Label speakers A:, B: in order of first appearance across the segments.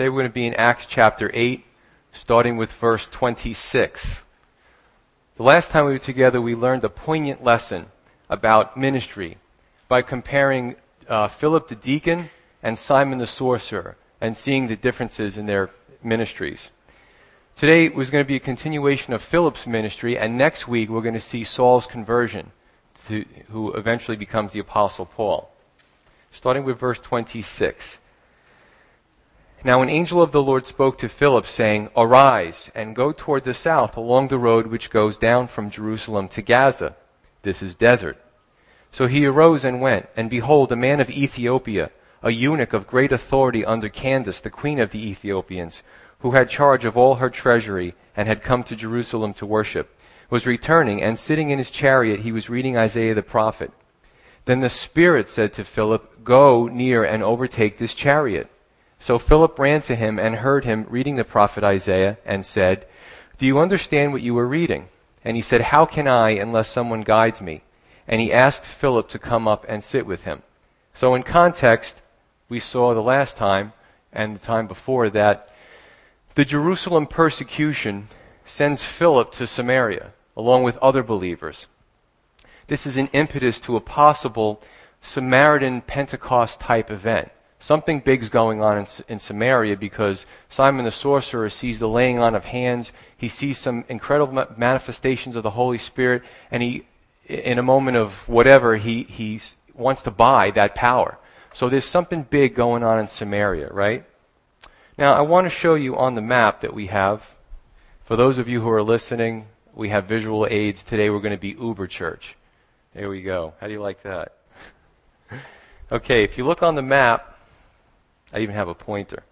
A: Today we're going to be in Acts chapter 8, starting with verse 26. The last time we were together, we learned a poignant lesson about ministry by comparing uh, Philip the deacon and Simon the sorcerer and seeing the differences in their ministries. Today was going to be a continuation of Philip's ministry, and next week we're going to see Saul's conversion, to, who eventually becomes the Apostle Paul. Starting with verse 26. Now an angel of the Lord spoke to Philip, saying, Arise and go toward the south along the road which goes down from Jerusalem to Gaza. This is desert. So he arose and went, and behold, a man of Ethiopia, a eunuch of great authority under Candace, the queen of the Ethiopians, who had charge of all her treasury and had come to Jerusalem to worship, was returning, and sitting in his chariot, he was reading Isaiah the prophet. Then the Spirit said to Philip, Go near and overtake this chariot. So Philip ran to him and heard him reading the prophet Isaiah and said, Do you understand what you are reading? And he said, How can I unless someone guides me? And he asked Philip to come up and sit with him. So in context, we saw the last time and the time before that the Jerusalem persecution sends Philip to Samaria along with other believers. This is an impetus to a possible Samaritan Pentecost type event something big's going on in, in, Samaria because Simon the sorcerer sees the laying on of hands. He sees some incredible manifestations of the Holy Spirit, and he, in a moment of whatever, he, he wants to buy that power. So there's something big going on in Samaria, right? Now, I want to show you on the map that we have. For those of you who are listening, we have visual aids. Today we're going to be Uber Church. There we go. How do you like that? Okay, if you look on the map, I even have a pointer.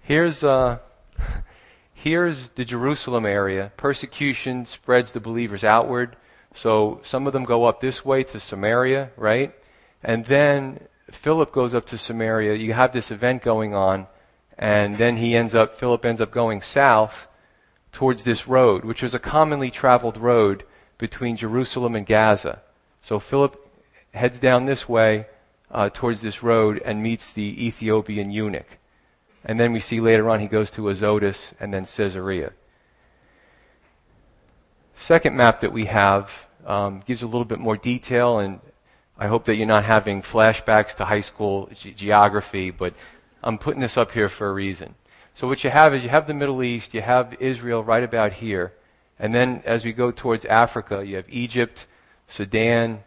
A: Here's, uh, here's the Jerusalem area. Persecution spreads the believers outward. So some of them go up this way to Samaria, right? And then Philip goes up to Samaria. You have this event going on. And then he ends up, Philip ends up going south towards this road, which was a commonly traveled road between Jerusalem and Gaza. So Philip heads down this way uh, towards this road and meets the Ethiopian eunuch. And then we see later on he goes to Azotus and then Caesarea. Second map that we have um, gives a little bit more detail, and I hope that you're not having flashbacks to high school ge- geography, but I'm putting this up here for a reason. So what you have is you have the Middle East, you have Israel right about here, and then as we go towards Africa, you have Egypt, Sudan,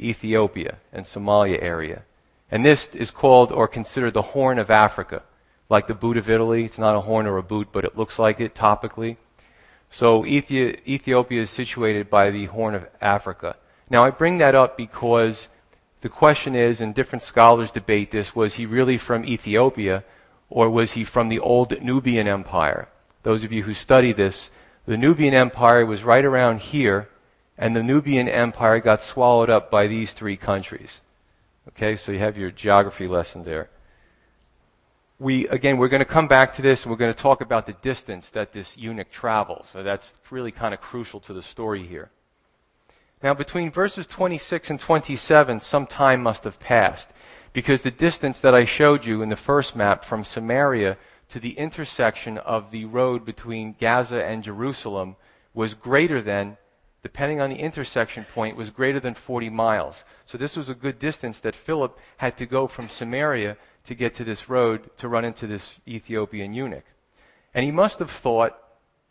A: Ethiopia and Somalia area. And this is called or considered the Horn of Africa, like the boot of Italy. It's not a horn or a boot, but it looks like it topically. So Ethiopia is situated by the Horn of Africa. Now I bring that up because the question is, and different scholars debate this, was he really from Ethiopia or was he from the old Nubian Empire? Those of you who study this, the Nubian Empire was right around here and the Nubian Empire got swallowed up by these three countries. Okay, so you have your geography lesson there. We, again, we're going to come back to this and we're going to talk about the distance that this eunuch travels. So that's really kind of crucial to the story here. Now, between verses 26 and 27, some time must have passed because the distance that I showed you in the first map from Samaria to the intersection of the road between Gaza and Jerusalem was greater than depending on the intersection point, was greater than 40 miles. So this was a good distance that Philip had to go from Samaria to get to this road to run into this Ethiopian eunuch. And he must have thought,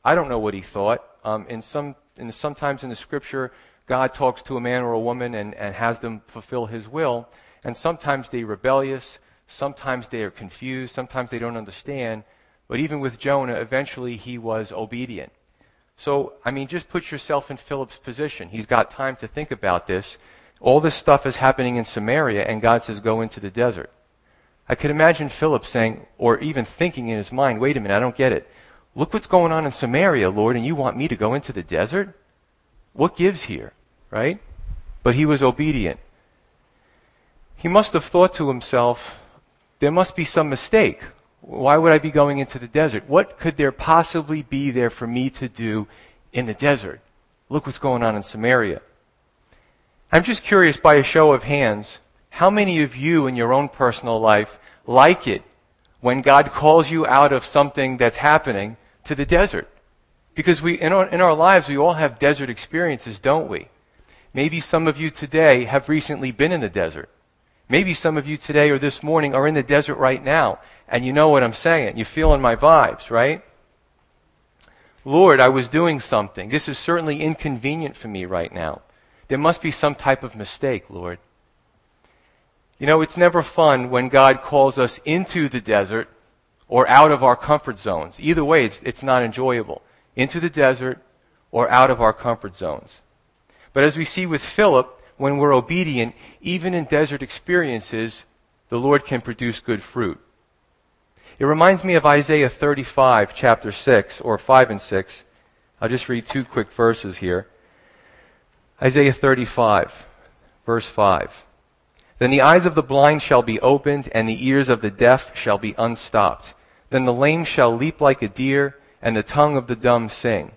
A: I don't know what he thought. Um, in some, in sometimes in the scripture, God talks to a man or a woman and, and has them fulfill his will. And sometimes they're rebellious. Sometimes they are confused. Sometimes they don't understand. But even with Jonah, eventually he was obedient. So, I mean, just put yourself in Philip's position. He's got time to think about this. All this stuff is happening in Samaria, and God says, go into the desert. I could imagine Philip saying, or even thinking in his mind, wait a minute, I don't get it. Look what's going on in Samaria, Lord, and you want me to go into the desert? What gives here? Right? But he was obedient. He must have thought to himself, there must be some mistake. Why would I be going into the desert? What could there possibly be there for me to do in the desert? Look what's going on in Samaria. I'm just curious by a show of hands, how many of you in your own personal life like it when God calls you out of something that's happening to the desert. Because we, in our, in our lives, we all have desert experiences, don't we? Maybe some of you today have recently been in the desert. Maybe some of you today or this morning are in the desert right now, and you know what I'm saying. You're feeling my vibes, right? Lord, I was doing something. This is certainly inconvenient for me right now. There must be some type of mistake, Lord. You know, it's never fun when God calls us into the desert or out of our comfort zones. Either way, it's, it's not enjoyable. Into the desert or out of our comfort zones. But as we see with Philip, when we're obedient, even in desert experiences, the Lord can produce good fruit. It reminds me of Isaiah 35, chapter 6, or 5 and 6. I'll just read two quick verses here. Isaiah 35, verse 5. Then the eyes of the blind shall be opened, and the ears of the deaf shall be unstopped. Then the lame shall leap like a deer, and the tongue of the dumb sing.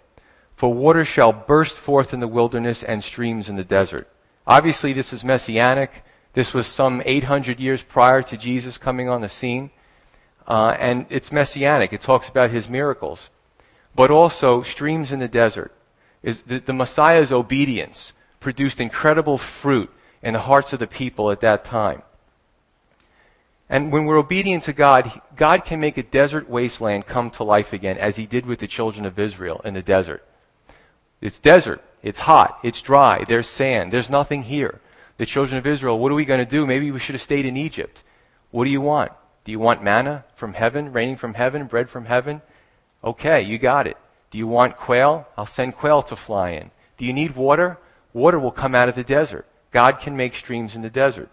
A: For water shall burst forth in the wilderness and streams in the desert. Obviously, this is messianic. This was some 800 years prior to Jesus coming on the scene. Uh, and it's messianic. It talks about his miracles. But also, streams in the desert. Is the, the Messiah's obedience produced incredible fruit in the hearts of the people at that time. And when we're obedient to God, God can make a desert wasteland come to life again, as he did with the children of Israel in the desert. It's desert. It's hot. It's dry. There's sand. There's nothing here. The children of Israel, what are we going to do? Maybe we should have stayed in Egypt. What do you want? Do you want manna from heaven, raining from heaven, bread from heaven? Okay, you got it. Do you want quail? I'll send quail to fly in. Do you need water? Water will come out of the desert. God can make streams in the desert.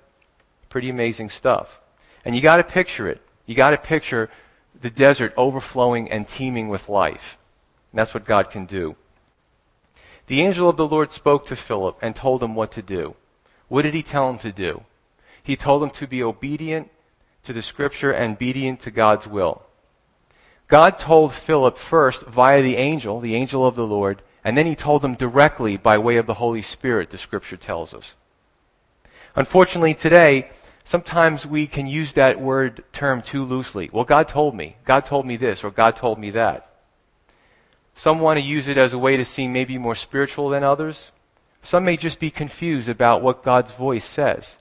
A: Pretty amazing stuff. And you gotta picture it. You gotta picture the desert overflowing and teeming with life. And that's what God can do. The angel of the Lord spoke to Philip and told him what to do. What did he tell him to do? He told him to be obedient to the scripture and obedient to God's will. God told Philip first via the angel, the angel of the Lord, and then he told him directly by way of the Holy Spirit, the scripture tells us. Unfortunately today, sometimes we can use that word term too loosely. Well, God told me. God told me this, or God told me that. Some want to use it as a way to seem maybe more spiritual than others. Some may just be confused about what God's voice says.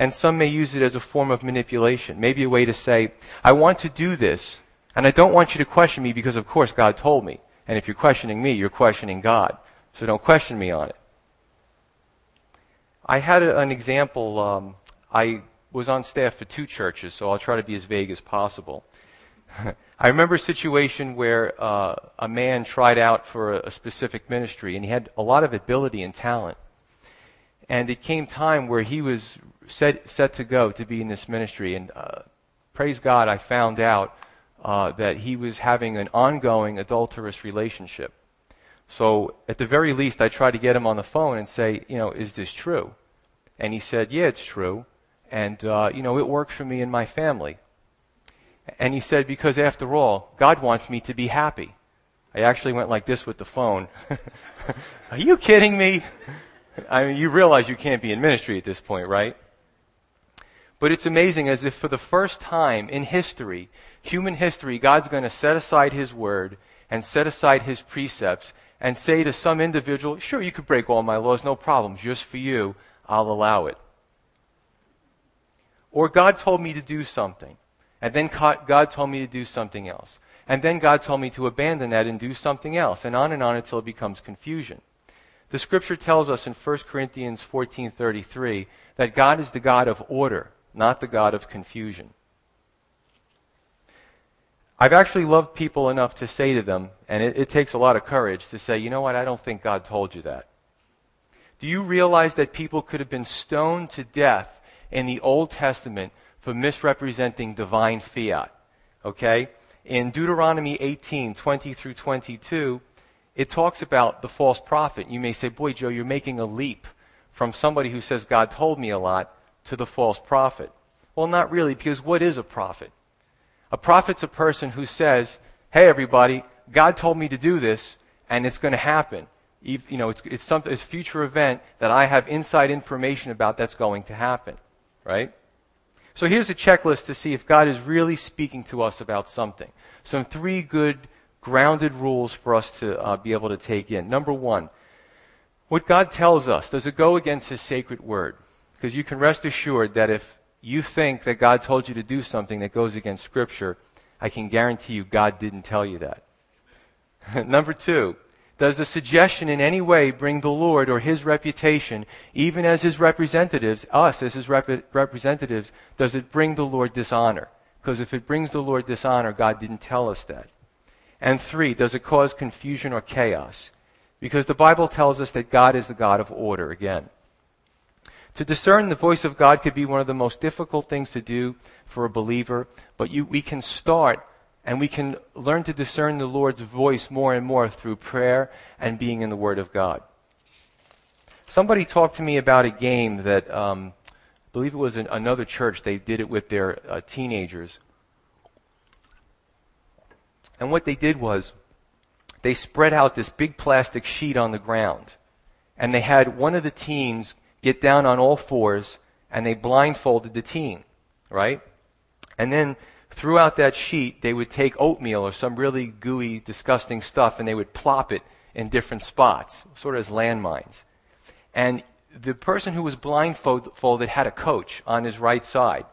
A: And some may use it as a form of manipulation. Maybe a way to say, I want to do this, and I don't want you to question me because of course God told me. And if you're questioning me, you're questioning God. So don't question me on it. I had a, an example. Um, I was on staff for two churches, so I'll try to be as vague as possible. I remember a situation where uh, a man tried out for a, a specific ministry, and he had a lot of ability and talent. And it came time where he was set, set to go to be in this ministry. And uh, praise God, I found out uh, that he was having an ongoing adulterous relationship. So at the very least, I tried to get him on the phone and say, you know, is this true? And he said, yeah, it's true. And, uh, you know, it works for me and my family. And he said, because after all, God wants me to be happy. I actually went like this with the phone. Are you kidding me? I mean, you realize you can't be in ministry at this point, right? But it's amazing as if for the first time in history, human history, God's going to set aside His word and set aside His precepts and say to some individual, sure, you could break all my laws, no problem, just for you, I'll allow it. Or God told me to do something, and then God told me to do something else. And then God told me to abandon that and do something else, and on and on until it becomes confusion. The scripture tells us in 1 Corinthians 14:33 that God is the God of order not the God of confusion. I've actually loved people enough to say to them, and it, it, takes a lot of courage to say, you know what, I don't think God told you that. Do you realize that people could have been stoned to death in the Old Testament for misrepresenting divine fiat? Okay? In Deuteronomy 18, 20 through 22, it talks about the false prophet. You may say, boy, Joe, you're making a leap from somebody who says God told me a lot to the false prophet? Well, not really, because what is a prophet? A prophet's a person who says, hey everybody, God told me to do this, and it's going to happen. You know, it's, it's some it's future event that I have inside information about that's going to happen. Right? So here's a checklist to see if God is really speaking to us about something. Some three good grounded rules for us to uh, be able to take in. Number one, what God tells us, does it go against His sacred word? Because you can rest assured that if you think that God told you to do something that goes against Scripture, I can guarantee you God didn't tell you that. Number two, does the suggestion in any way bring the Lord or His reputation, even as His representatives, us as His rep- representatives, does it bring the Lord dishonor? Because if it brings the Lord dishonor, God didn't tell us that. And three, does it cause confusion or chaos? Because the Bible tells us that God is the God of order again. To discern the voice of God could be one of the most difficult things to do for a believer, but you, we can start and we can learn to discern the Lord's voice more and more through prayer and being in the Word of God. Somebody talked to me about a game that um, I believe it was in another church. They did it with their uh, teenagers. And what they did was they spread out this big plastic sheet on the ground. And they had one of the teens get down on all fours and they blindfolded the teen, right? And then throughout that sheet, they would take oatmeal or some really gooey, disgusting stuff and they would plop it in different spots, sort of as landmines. And the person who was blindfolded had a coach on his right side,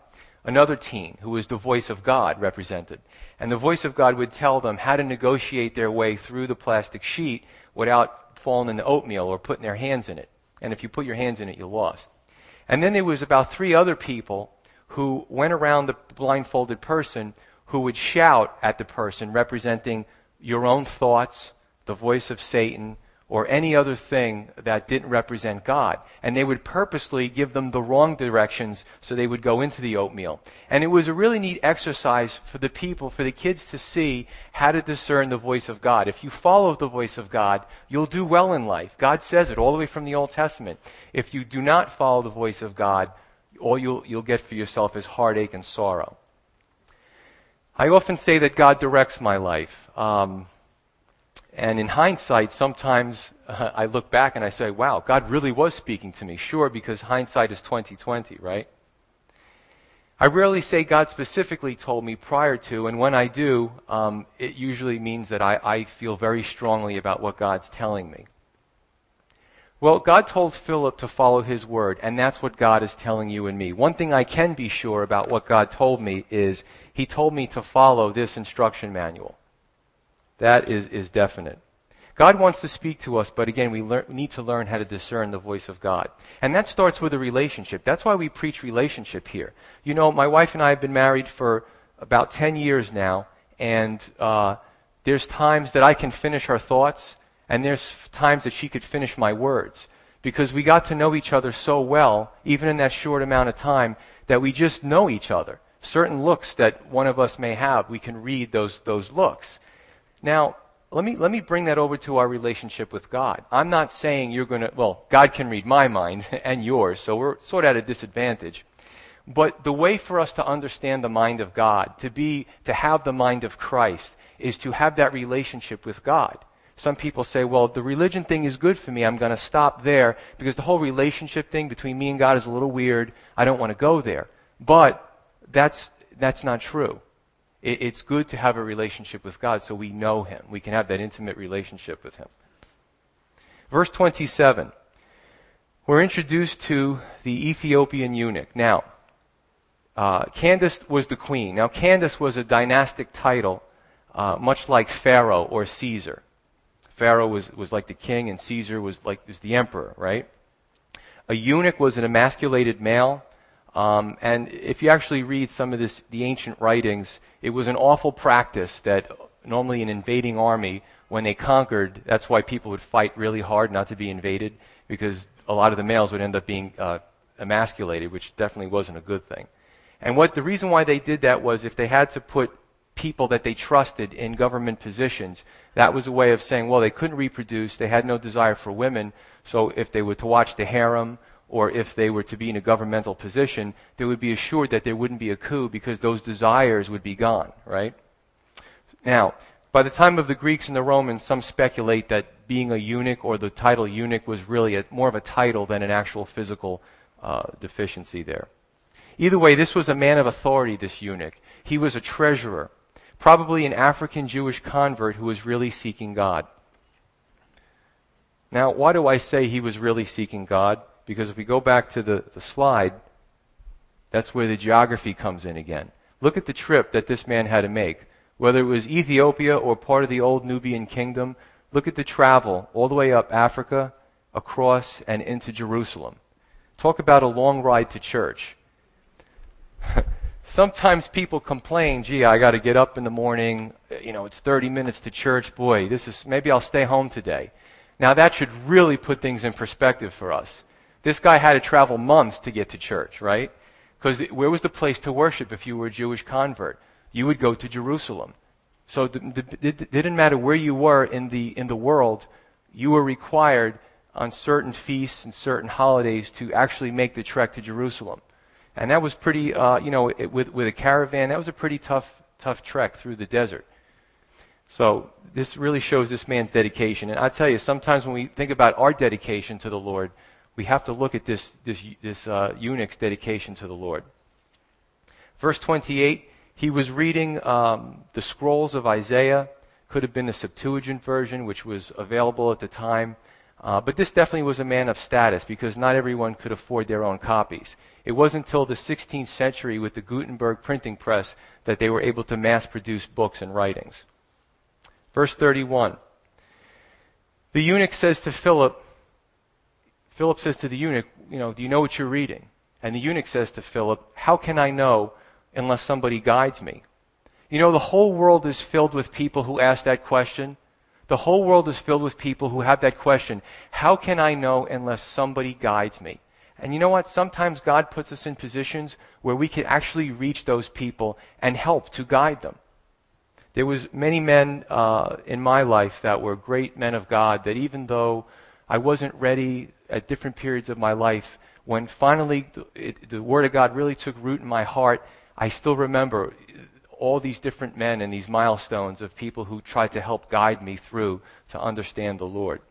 A: another teen who was the voice of God represented. And the voice of God would tell them how to negotiate their way through the plastic sheet without falling in the oatmeal or putting their hands in it. And if you put your hands in it, you lost. And then there was about three other people who went around the blindfolded person who would shout at the person representing your own thoughts, the voice of Satan, or any other thing that didn't represent God. And they would purposely give them the wrong directions so they would go into the oatmeal. And it was a really neat exercise for the people, for the kids to see how to discern the voice of God. If you follow the voice of God, you'll do well in life. God says it all the way from the Old Testament. If you do not follow the voice of God, all you'll, you'll get for yourself is heartache and sorrow. I often say that God directs my life. Um, and in hindsight, sometimes uh, I look back and I say, wow, God really was speaking to me. Sure, because hindsight is 2020, right? I rarely say God specifically told me prior to, and when I do, um, it usually means that I, I feel very strongly about what God's telling me. Well, God told Philip to follow his word, and that's what God is telling you and me. One thing I can be sure about what God told me is he told me to follow this instruction manual. That is, is definite. God wants to speak to us, but again, we, lear- need to learn how to discern the voice of God. And that starts with a relationship. That's why we preach relationship here. You know, my wife and I have been married for about 10 years now, and uh, there's times that I can finish her thoughts, and there's times that she could finish my words because we got to know each other so well, even in that short amount of time, that we just know each other. Certain looks that one of us may have, we can read those, those looks. Now, let me, let me bring that over to our relationship with God. I'm not saying you're going to, well, God can read my mind and yours, so we're sort of at a disadvantage. But the way for us to understand the mind of God, to be, to have the mind of Christ, is to have that relationship with God. Some people say, well, the religion thing is good for me. I'm going to stop there because the whole relationship thing between me and God is a little weird. I don't want to go there. But that's, that's not true. It, it's good to have a relationship with God so we know Him. We can have that intimate relationship with Him. Verse 27. We're introduced to the Ethiopian eunuch. Now, uh, Candace was the queen. Now, Candace was a dynastic title, uh, much like Pharaoh or Caesar. Pharaoh was, was like the king and Caesar was like was the emperor, right? A eunuch was an emasculated male. Um, and if you actually read some of this, the ancient writings, it was an awful practice that normally an invading army, when they conquered, that's why people would fight really hard not to be invaded, because a lot of the males would end up being uh, emasculated, which definitely wasn't a good thing. And what the reason why they did that was if they had to put people that they trusted in government positions. That was a way of saying, well, they couldn't reproduce, they had no desire for women, so if they were to watch the harem, or if they were to be in a governmental position, they would be assured that there wouldn't be a coup because those desires would be gone, right? Now, by the time of the Greeks and the Romans, some speculate that being a eunuch or the title eunuch was really a, more of a title than an actual physical uh, deficiency there. Either way, this was a man of authority, this eunuch. He was a treasurer, probably an African Jewish convert who was really seeking God. Now, why do I say he was really seeking God? Because if we go back to the, the slide, that's where the geography comes in again. Look at the trip that this man had to make. Whether it was Ethiopia or part of the old Nubian kingdom, look at the travel all the way up Africa, across, and into Jerusalem. Talk about a long ride to church. Sometimes people complain, gee, I gotta get up in the morning, you know, it's 30 minutes to church, boy, this is, maybe I'll stay home today. Now that should really put things in perspective for us. This guy had to travel months to get to church, right? Because where was the place to worship if you were a Jewish convert? You would go to Jerusalem. So it didn't matter where you were in the, in the world, you were required on certain feasts and certain holidays to actually make the trek to Jerusalem. And that was pretty, uh, you know, it, with, with a caravan, that was a pretty tough, tough trek through the desert. So this really shows this man's dedication. And I tell you, sometimes when we think about our dedication to the Lord, we have to look at this, this, this uh, eunuch's dedication to the Lord. Verse 28, he was reading um, the scrolls of Isaiah. Could have been the Septuagint version, which was available at the time. Uh, but this definitely was a man of status because not everyone could afford their own copies. It wasn't until the 16th century with the Gutenberg printing press that they were able to mass produce books and writings. Verse 31. The eunuch says to Philip, Philip says to the eunuch, you know, do you know what you're reading? And the eunuch says to Philip, how can I know unless somebody guides me? You know, the whole world is filled with people who ask that question. The whole world is filled with people who have that question. How can I know unless somebody guides me? And you know what? Sometimes God puts us in positions where we can actually reach those people and help to guide them. There was many men uh, in my life that were great men of God that even though I wasn't ready at different periods of my life. When finally it, the Word of God really took root in my heart, I still remember all these different men and these milestones of people who tried to help guide me through to understand the Lord.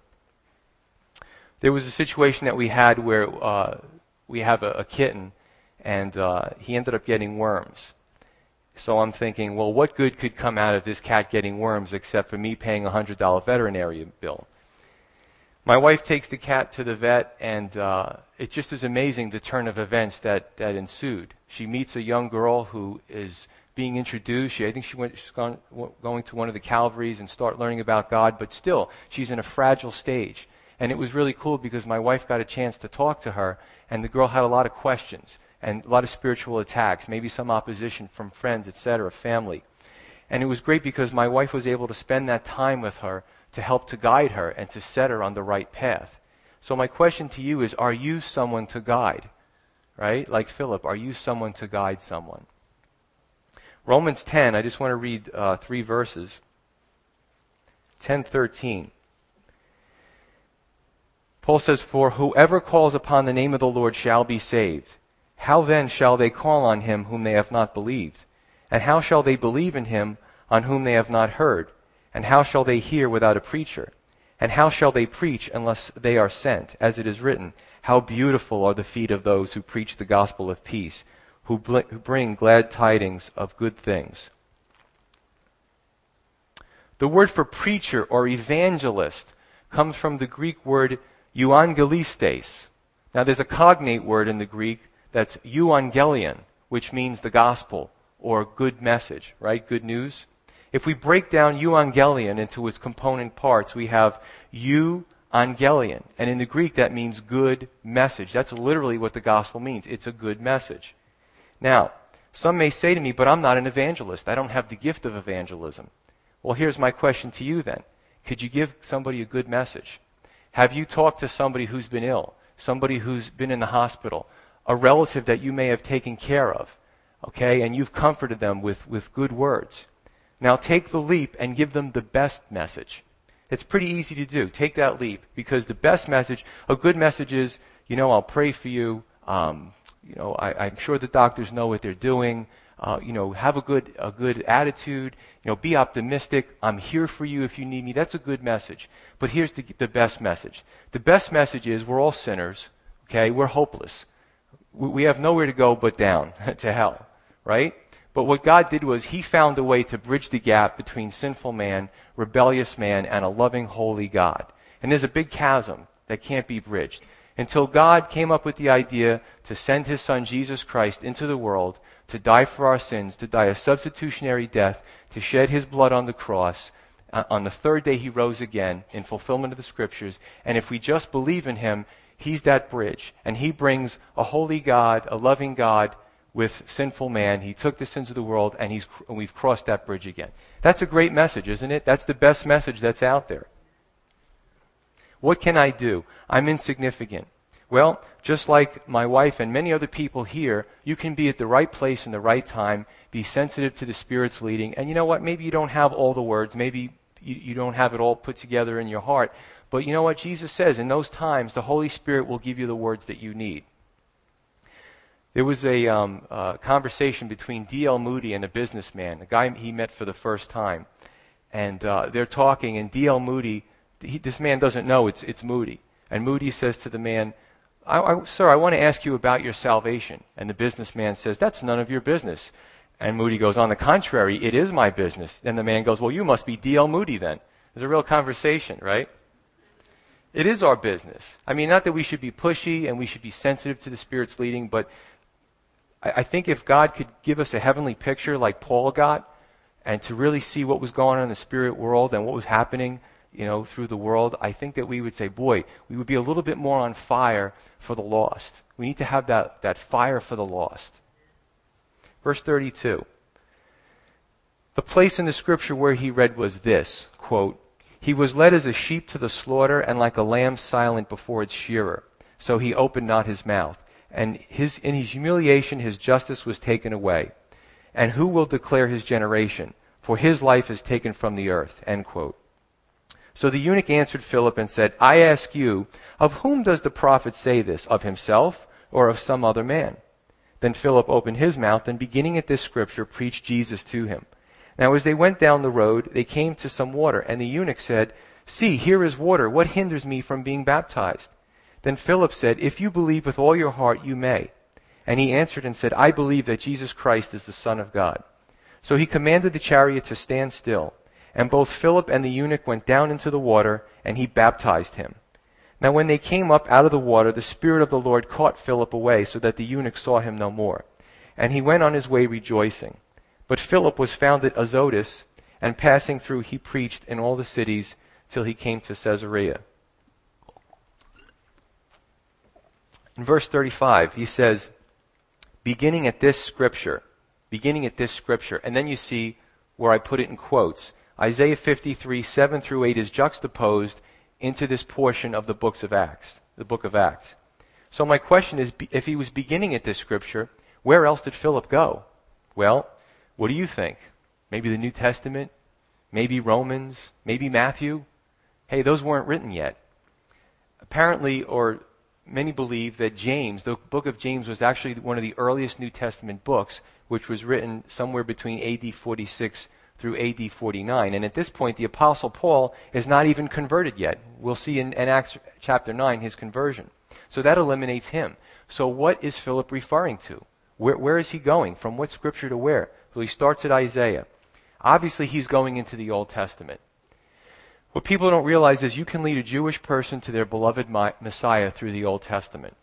A: There was a situation that we had where uh, we have a, a kitten, and uh, he ended up getting worms. So I'm thinking, well, what good could come out of this cat getting worms except for me paying a hundred dollar veterinary bill? My wife takes the cat to the vet, and uh, it just is amazing the turn of events that, that ensued. She meets a young girl who is being introduced. She, I think she went, she's gone, going to one of the Calvaries and start learning about God, but still, she's in a fragile stage. And it was really cool because my wife got a chance to talk to her, and the girl had a lot of questions and a lot of spiritual attacks, maybe some opposition from friends, etc., family. And it was great because my wife was able to spend that time with her to help to guide her and to set her on the right path. So my question to you is, are you someone to guide? Right? Like Philip, are you someone to guide someone? Romans 10, I just want to read uh, three verses. 10:13. Paul says, "For whoever calls upon the name of the Lord shall be saved. How then shall they call on him whom they have not believed? And how shall they believe in him on whom they have not heard? And how shall they hear without a preacher? And how shall they preach unless they are sent? As it is written, How beautiful are the feet of those who preach the gospel of peace, who, bl- who bring glad tidings of good things. The word for preacher or evangelist comes from the Greek word euangelistes. Now there's a cognate word in the Greek that's euangelion, which means the gospel or good message, right? Good news. If we break down euangelion into its component parts, we have euangelion. And in the Greek, that means good message. That's literally what the gospel means. It's a good message. Now, some may say to me, but I'm not an evangelist. I don't have the gift of evangelism. Well, here's my question to you then. Could you give somebody a good message? Have you talked to somebody who's been ill? Somebody who's been in the hospital? A relative that you may have taken care of? Okay? And you've comforted them with, with good words. Now take the leap and give them the best message. It's pretty easy to do. Take that leap because the best message, a good message is, you know, I'll pray for you. Um, you know, I, am sure the doctors know what they're doing. Uh, you know, have a good a good attitude. You know, be optimistic. I'm here for you if you need me. That's a good message. But here's the, the best message. The best message is we're all sinners. Okay, we're hopeless. we have nowhere to go but down to hell, right? But what God did was He found a way to bridge the gap between sinful man, rebellious man, and a loving, holy God. And there's a big chasm that can't be bridged. Until God came up with the idea to send His Son Jesus Christ into the world to die for our sins, to die a substitutionary death, to shed His blood on the cross. Uh, on the third day He rose again in fulfillment of the Scriptures. And if we just believe in Him, He's that bridge. And He brings a holy God, a loving God, with sinful man. He took the sins of the world and, he's, and we've crossed that bridge again. That's a great message, isn't it? That's the best message that's out there. What can I do? I'm insignificant. Well, just like my wife and many other people here, you can be at the right place in the right time, be sensitive to the Spirit's leading, and you know what? Maybe you don't have all the words, maybe you, you don't have it all put together in your heart, but you know what Jesus says? In those times, the Holy Spirit will give you the words that you need. There was a um, uh, conversation between D.L. Moody and a businessman, a guy he met for the first time. And uh, they're talking, and D.L. Moody, he, this man doesn't know it's, it's Moody. And Moody says to the man, I, I, Sir, I want to ask you about your salvation. And the businessman says, That's none of your business. And Moody goes, On the contrary, it is my business. And the man goes, Well, you must be D.L. Moody then. There's a real conversation, right? It is our business. I mean, not that we should be pushy and we should be sensitive to the Spirit's leading, but I, think if God could give us a heavenly picture like Paul got, and to really see what was going on in the spirit world and what was happening, you know, through the world, I think that we would say, boy, we would be a little bit more on fire for the lost. We need to have that, that fire for the lost. Verse 32. The place in the scripture where he read was this, quote, he was led as a sheep to the slaughter, and like a lamb silent before its shearer. So he opened not his mouth. And his, in his humiliation, his justice was taken away. And who will declare his generation? For his life is taken from the earth. So the eunuch answered Philip and said, I ask you, of whom does the prophet say this? Of himself or of some other man? Then Philip opened his mouth and beginning at this scripture preached Jesus to him. Now as they went down the road, they came to some water, and the eunuch said, See, here is water. What hinders me from being baptized? Then Philip said, If you believe with all your heart, you may. And he answered and said, I believe that Jesus Christ is the Son of God. So he commanded the chariot to stand still. And both Philip and the eunuch went down into the water, and he baptized him. Now when they came up out of the water, the Spirit of the Lord caught Philip away, so that the eunuch saw him no more. And he went on his way rejoicing. But Philip was found at Azotus, and passing through he preached in all the cities till he came to Caesarea. In verse 35, he says, beginning at this scripture, beginning at this scripture, and then you see where I put it in quotes. Isaiah 53, 7 through 8 is juxtaposed into this portion of the books of Acts, the book of Acts. So my question is, if he was beginning at this scripture, where else did Philip go? Well, what do you think? Maybe the New Testament? Maybe Romans? Maybe Matthew? Hey, those weren't written yet. Apparently, or many believe that James, the book of James, was actually one of the earliest New Testament books, which was written somewhere between AD 46 through AD 49. And at this point, the Apostle Paul is not even converted yet. We'll see in, in Acts chapter 9 his conversion. So that eliminates him. So what is Philip referring to? Where, where is he going? From what scripture to where? Well, he starts at Isaiah. Obviously, he's going into the Old Testament. What people don't realize is you can lead a Jewish person to their beloved Messiah through the Old Testament.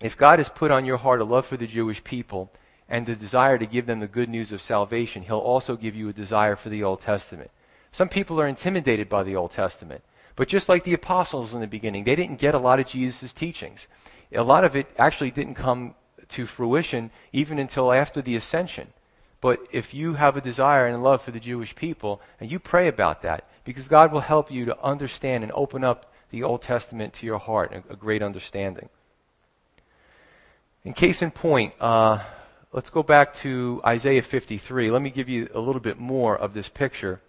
A: If God has put on your heart a love for the Jewish people and the desire to give them the good news of salvation, He'll also give you a desire for the Old Testament. Some people are intimidated by the Old Testament. But just like the apostles in the beginning, they didn't get a lot of Jesus' teachings. A lot of it actually didn't come to fruition even until after the ascension. But if you have a desire and a love for the Jewish people, and you pray about that, because God will help you to understand and open up the Old Testament to your heart, a, great understanding. In case in point, uh, let's go back to Isaiah 53. Let me give you a little bit more of this picture.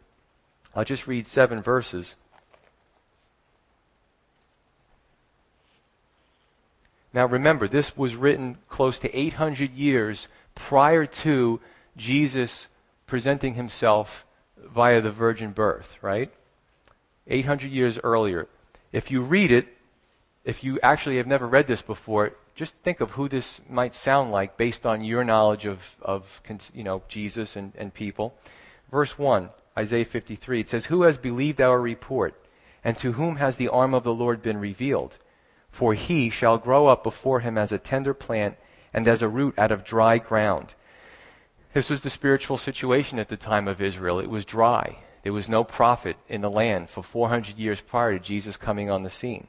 A: I'll just read seven verses. Now remember, this was written close to 800 years prior to Jesus presenting himself via the virgin birth, right? 800 years earlier. If you read it, if you actually have never read this before, just think of who this might sound like based on your knowledge of, of you know, Jesus and, and people. Verse 1, Isaiah 53, it says, Who has believed our report? And to whom has the arm of the Lord been revealed? For he shall grow up before him as a tender plant and as a root out of dry ground. This was the spiritual situation at the time of Israel. It was dry. There was no prophet in the land for 400 years prior to Jesus coming on the scene.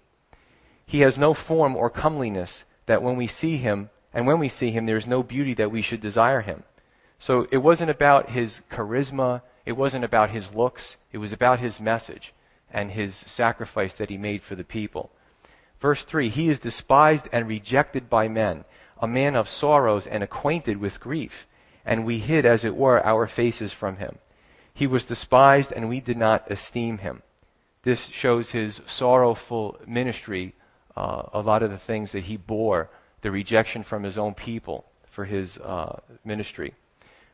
A: He has no form or comeliness that when we see him, and when we see him, there is no beauty that we should desire him. So it wasn't about his charisma. It wasn't about his looks. It was about his message and his sacrifice that he made for the people. Verse 3 He is despised and rejected by men, a man of sorrows and acquainted with grief, and we hid, as it were, our faces from him. He was despised, and we did not esteem him. This shows his sorrowful ministry uh, a lot of the things that he bore, the rejection from his own people for his uh, ministry.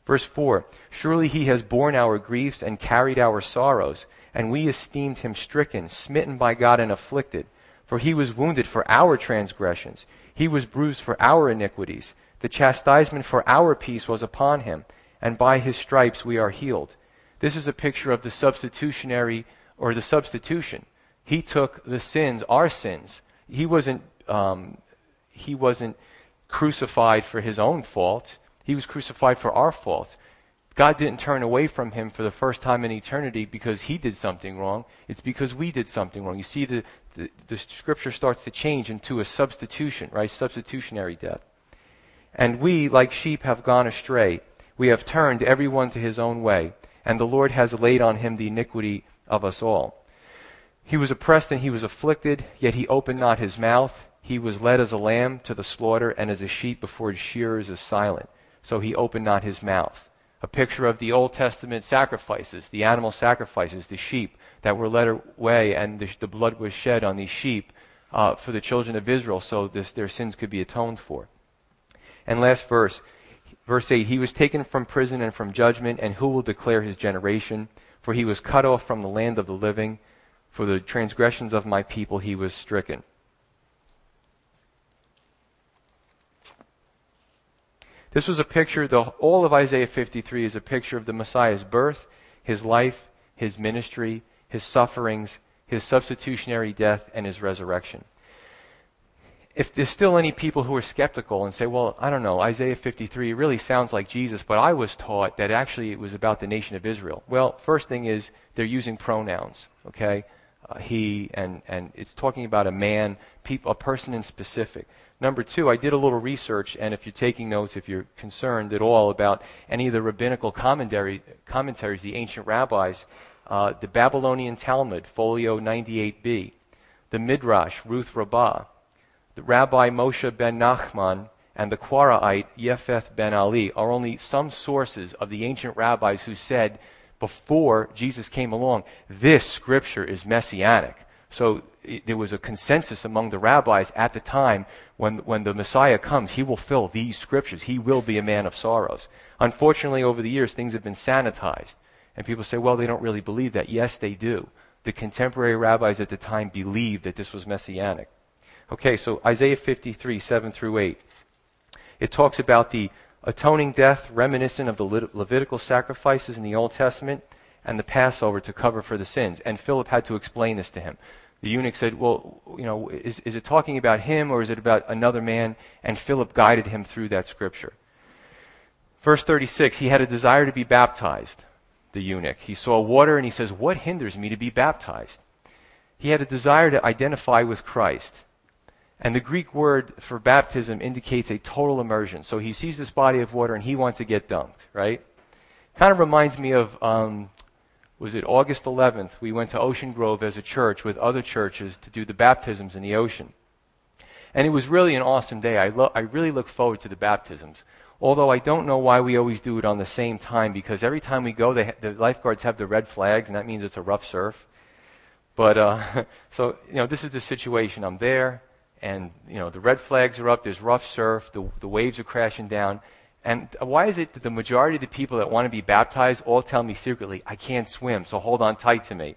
A: Verse 4 Surely he has borne our griefs and carried our sorrows, and we esteemed him stricken, smitten by God, and afflicted. For he was wounded for our transgressions, he was bruised for our iniquities. The chastisement for our peace was upon him, and by his stripes we are healed. This is a picture of the substitutionary or the substitution. He took the sins, our sins, he wasn't, um, he wasn't crucified for his own fault. He was crucified for our fault. God didn't turn away from him for the first time in eternity because he did something wrong. It's because we did something wrong. You see, the, the, the scripture starts to change into a substitution, right? Substitutionary death. And we, like sheep, have gone astray. We have turned everyone to his own way, and the Lord has laid on him the iniquity of us all. He was oppressed and he was afflicted, yet he opened not his mouth. He was led as a lamb to the slaughter, and as a sheep before his shearers is silent. So he opened not his mouth. A picture of the Old Testament sacrifices, the animal sacrifices, the sheep that were led away, and the, the blood was shed on these sheep uh, for the children of Israel, so this, their sins could be atoned for. And last verse, verse 8 He was taken from prison and from judgment, and who will declare his generation? For he was cut off from the land of the living. For the transgressions of my people he was stricken. This was a picture, the, all of Isaiah 53 is a picture of the Messiah's birth, his life, his ministry, his sufferings, his substitutionary death, and his resurrection. If there's still any people who are skeptical and say, well, I don't know, Isaiah 53 really sounds like Jesus, but I was taught that actually it was about the nation of Israel. Well, first thing is they're using pronouns, okay? uh, he, and, and it's talking about a man, people, a person in specific. Number two, I did a little research, and if you're taking notes, if you're concerned at all about any of the rabbinical commentary, commentaries, the ancient rabbis, uh, the Babylonian Talmud, folio 98b, the Midrash, Ruth Rabbah, the Rabbi Moshe ben Nachman, and the Karaite Yefeth ben Ali are only some sources of the ancient rabbis who said before Jesus came along, this scripture is messianic. So it, there was a consensus among the rabbis at the time when, when the Messiah comes, he will fill these scriptures. He will be a man of sorrows. Unfortunately, over the years, things have been sanitized. And people say, well, they don't really believe that. Yes, they do. The contemporary rabbis at the time believed that this was messianic. Okay, so Isaiah 53, 7 through 8. It talks about the atoning death reminiscent of the Levitical sacrifices in the Old Testament and the Passover to cover for the sins. And Philip had to explain this to him. The eunuch said, Well, you know, is, is it talking about him or is it about another man? And Philip guided him through that scripture. Verse 36, he had a desire to be baptized, the eunuch. He saw water and he says, What hinders me to be baptized? He had a desire to identify with Christ. And the Greek word for baptism indicates a total immersion. So he sees this body of water and he wants to get dunked, right? Kind of reminds me of, um, was it August 11th? We went to Ocean Grove as a church with other churches to do the baptisms in the ocean. And it was really an awesome day. I, lo- I really look forward to the baptisms. Although I don't know why we always do it on the same time because every time we go, ha- the lifeguards have the red flags and that means it's a rough surf. But, uh, so, you know, this is the situation. I'm there and you know the red flags are up. There's rough surf. The, the waves are crashing down. And why is it that the majority of the people that want to be baptized all tell me secretly, I can't swim, so hold on tight to me?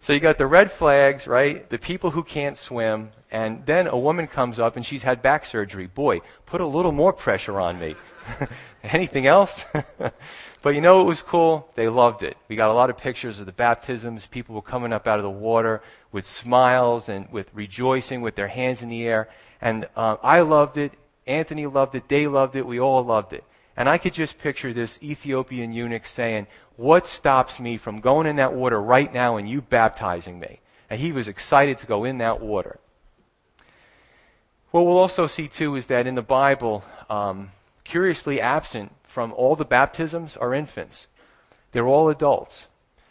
A: So you got the red flags, right? The people who can't swim, and then a woman comes up and she's had back surgery. Boy, put a little more pressure on me. Anything else? but you know what was cool? They loved it. We got a lot of pictures of the baptisms. People were coming up out of the water with smiles and with rejoicing with their hands in the air. And uh, I loved it. Anthony loved it. They loved it. We all loved it. And I could just picture this Ethiopian eunuch saying, what stops me from going in that water right now and you baptizing me? And he was excited to go in that water. What we'll also see too is that in the Bible, um, curiously absent from all the baptisms are infants. They're all adults.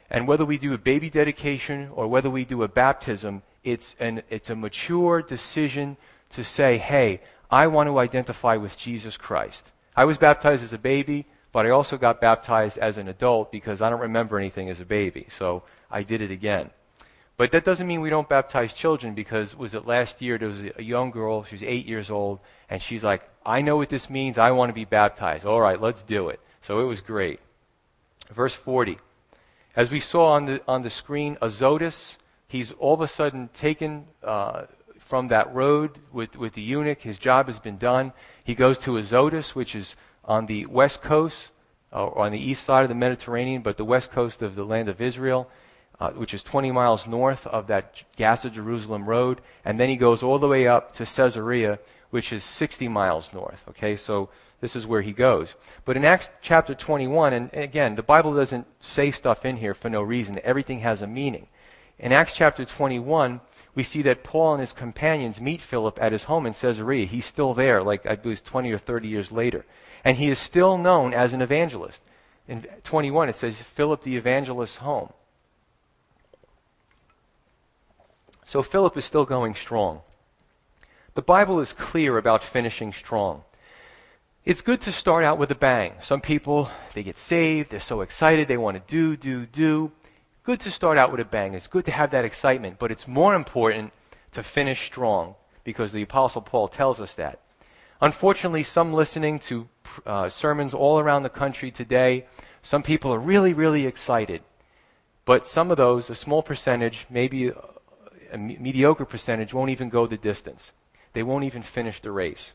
A: And whether we do a baby dedication or whether we do a baptism, it's, an, it's a mature decision to say, hey, I want to identify with Jesus Christ. I was baptized as a baby. But I also got baptized as an adult because I don't remember anything as a baby. So I did it again. But that doesn't mean we don't baptize children because was it last year there was a young girl, she was eight years old, and she's like, I know what this means, I want to be baptized. All right, let's do it. So it was great. Verse 40. As we saw on the, on the screen, Azotus, he's all of a sudden taken uh, from that road with, with the eunuch. His job has been done. He goes to Azotus, which is on the west coast, or on the east side of the Mediterranean, but the west coast of the land of Israel, uh, which is 20 miles north of that Gaza Jerusalem road, and then he goes all the way up to Caesarea, which is 60 miles north. Okay, so this is where he goes. But in Acts chapter 21, and again, the Bible doesn't say stuff in here for no reason. Everything has a meaning. In Acts chapter 21, we see that Paul and his companions meet Philip at his home in Caesarea. He's still there, like I believe 20 or 30 years later. And he is still known as an evangelist. In 21, it says Philip the evangelist's home. So Philip is still going strong. The Bible is clear about finishing strong. It's good to start out with a bang. Some people, they get saved, they're so excited, they want to do, do, do. Good to start out with a bang. It's good to have that excitement, but it's more important to finish strong because the Apostle Paul tells us that. Unfortunately, some listening to uh, sermons all around the country today, some people are really, really excited. But some of those, a small percentage, maybe a, mediocre percentage, won't even go the distance. They won't even finish the race.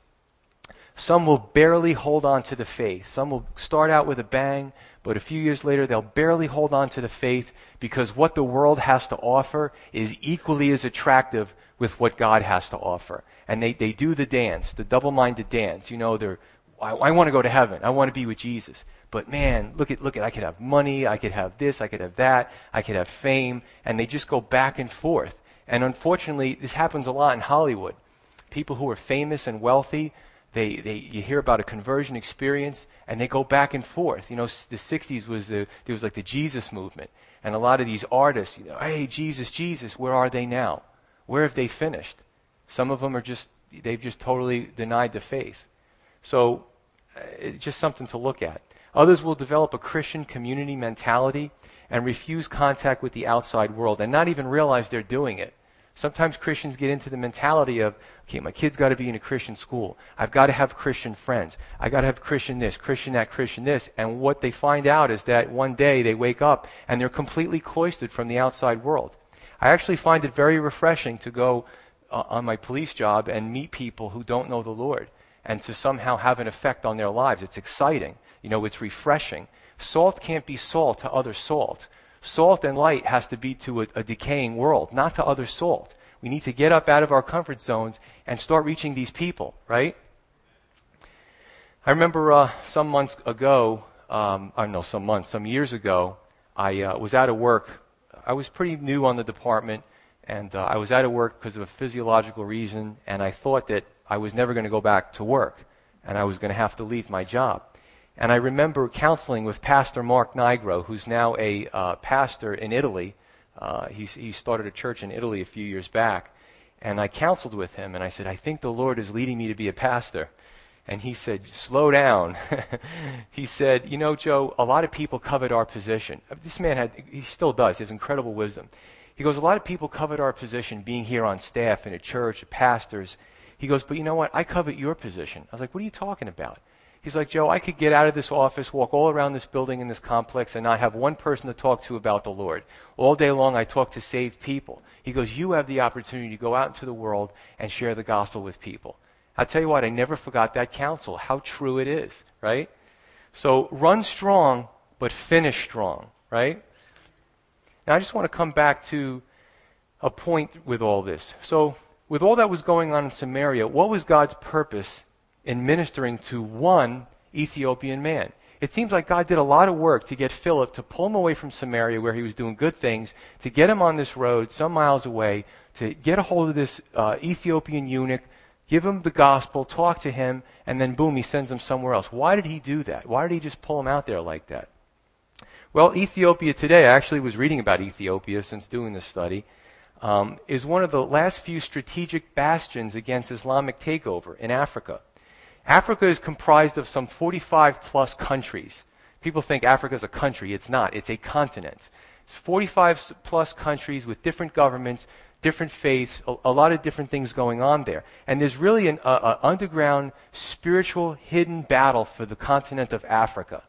A: Some will barely hold on to the faith. Some will start out with a bang, but a few years later they'll barely hold on to the faith because what the world has to offer is equally as attractive with what God has to offer and they, they do the dance, the double-minded dance. You know, they're, I, I want to go to heaven. I want to be with Jesus. But man, look at, look at, I could have money, I could have this, I could have that, I could have fame, and they just go back and forth. And unfortunately, this happens a lot in Hollywood. People who are famous and wealthy, they, they, you hear about a conversion experience, and they go back and forth. You know, the 60s was the, there was like the Jesus movement. And a lot of these artists, you know, hey, Jesus, Jesus, where are they now? Where have they finished? Some of them are just, they've just totally denied the faith. So uh, it's just something to look at. Others will develop a Christian community mentality and refuse contact with the outside world and not even realize they're doing it. Sometimes Christians get into the mentality of, okay, my kid's got to be in a Christian school. I've got to have Christian friends. I've got to have Christian this, Christian that, Christian this. And what they find out is that one day they wake up and they're completely cloistered from the outside world. I actually find it very refreshing to go uh, on my police job and meet people who don't know the Lord and to somehow have an effect on their lives. It's exciting. You know, it's refreshing. Salt can't be salt to other salt. Salt and light has to be to a, a decaying world, not to other salt. We need to get up out of our comfort zones and start reaching these people, right? I remember uh, some months ago, um, I don't know, some months, some years ago, I uh, was out of work. I was pretty new on the department, and uh, I was out of work because of a physiological reason, and I thought that I was never going to go back to work, and I was going to have to leave my job. And I remember counseling with Pastor Mark Nigro, who's now a uh, pastor in Italy. Uh, he started a church in Italy a few years back. And I counseled with him, and I said, I think the Lord is leading me to be a pastor. And he said, slow down. he said, you know, Joe, a lot of people covet our position. This man had, he still does, he has incredible wisdom. He goes, a lot of people covet our position being here on staff in a church, pastors. He goes, but you know what? I covet your position. I was like, what are you talking about? He's like, Joe, I could get out of this office, walk all around this building in this complex, and not have one person to talk to about the Lord. All day long, I talk to saved people. He goes, You have the opportunity to go out into the world and share the gospel with people. I'll tell you what, I never forgot that counsel, how true it is, right? So run strong, but finish strong, right? Now, I just want to come back to a point with all this. So, with all that was going on in Samaria, what was God's purpose in ministering to one Ethiopian man. It seems like God did a lot of work to get Philip to pull him away from Samaria where he was doing good things, to get him on this road some miles away, to get a hold of this uh, Ethiopian eunuch, give him the gospel, talk to him, and then boom, he sends him somewhere else. Why did he do that? Why did he just pull him out there like that? Well, Ethiopia today, I actually was reading about Ethiopia since doing this study, um, is one of the last few strategic bastions against Islamic takeover in Africa. Africa is comprised of some 45 plus countries. People think Africa is a country. It's not. It's a continent. It's 45 plus countries with different governments, different faiths, a, a lot of different things going on there. And there's really an a, a underground spiritual hidden battle for the continent of Africa.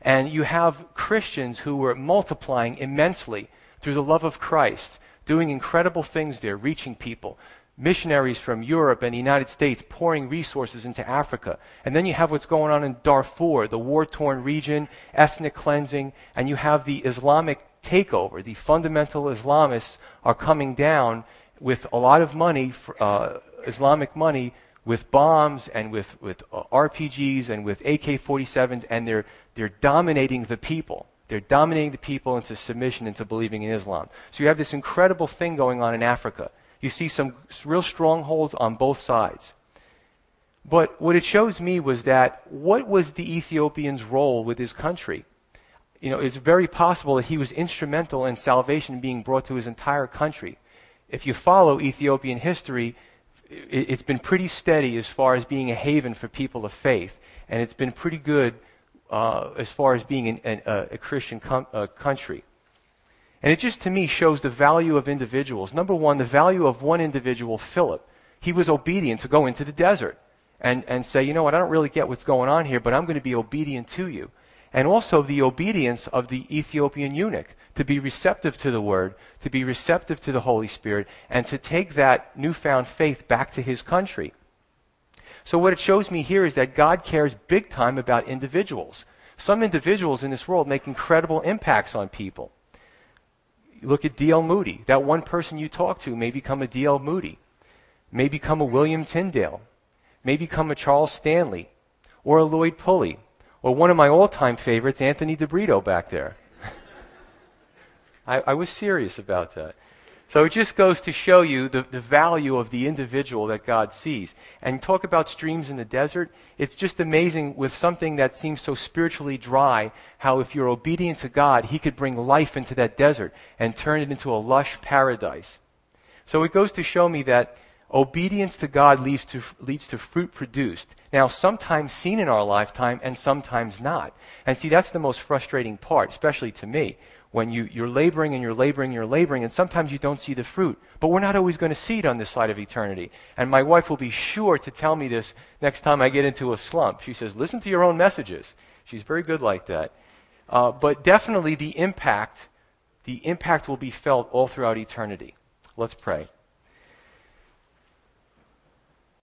A: And you have Christians who were multiplying immensely through the love of Christ, doing incredible things there, reaching people missionaries from Europe and the United States pouring resources into Africa. And then you have what's going on in Darfur, the war torn region, ethnic cleansing, and you have the Islamic takeover. The fundamental Islamists are coming down with a lot of money, uh, Islamic money, with bombs and with, with uh, RPGs and with AK 47s, and they're, they're dominating the people. They're dominating the people into submission, into believing in Islam. So you have this incredible thing going on in Africa. You see some real strongholds on both sides. But what it shows me was that what was the Ethiopian's role with his country? You know, it's very possible that he was instrumental in salvation being brought to his entire country. If you follow Ethiopian history, it's been pretty steady as far as being a haven for people of faith, and it's been pretty good uh, as far as being an, an, a Christian com- uh, country. And it just to me shows the value of individuals. Number one, the value of one individual, Philip. He was obedient to go into the desert and, and say, you know what, I don't really get what's going on here, but I'm going to be obedient to you. And also the obedience of the Ethiopian eunuch to be receptive to the word, to be receptive to the Holy Spirit, and to take that newfound faith back to his country. So what it shows me here is that God cares big time about individuals. Some individuals in this world make incredible impacts on people look at D.L. Moody. That one person you talk to may become a D.L. Moody, may become a William Tyndale, may become a Charles Stanley, or a Lloyd Pulley, or one of my all-time favorites, Anthony DeBrito back there. I, I was serious about that. So it just goes to show you the, the value of the individual that God sees. And talk about streams in the desert. It's just amazing with something that seems so spiritually dry, how if you're obedient to God, He could bring life into that desert and turn it into a lush paradise. So it goes to show me that obedience to God leads to, leads to fruit produced. Now, sometimes seen in our lifetime and sometimes not. And see, that's the most frustrating part, especially to me when you, you're laboring and you're laboring and you're laboring, and sometimes you don't see the fruit. But we're not always going to see it on this side of eternity. And my wife will be sure to tell me this next time I get into a slump. She says, listen to your own messages. She's very good like that. Uh, but definitely the impact, the impact will be felt all throughout eternity. Let's pray.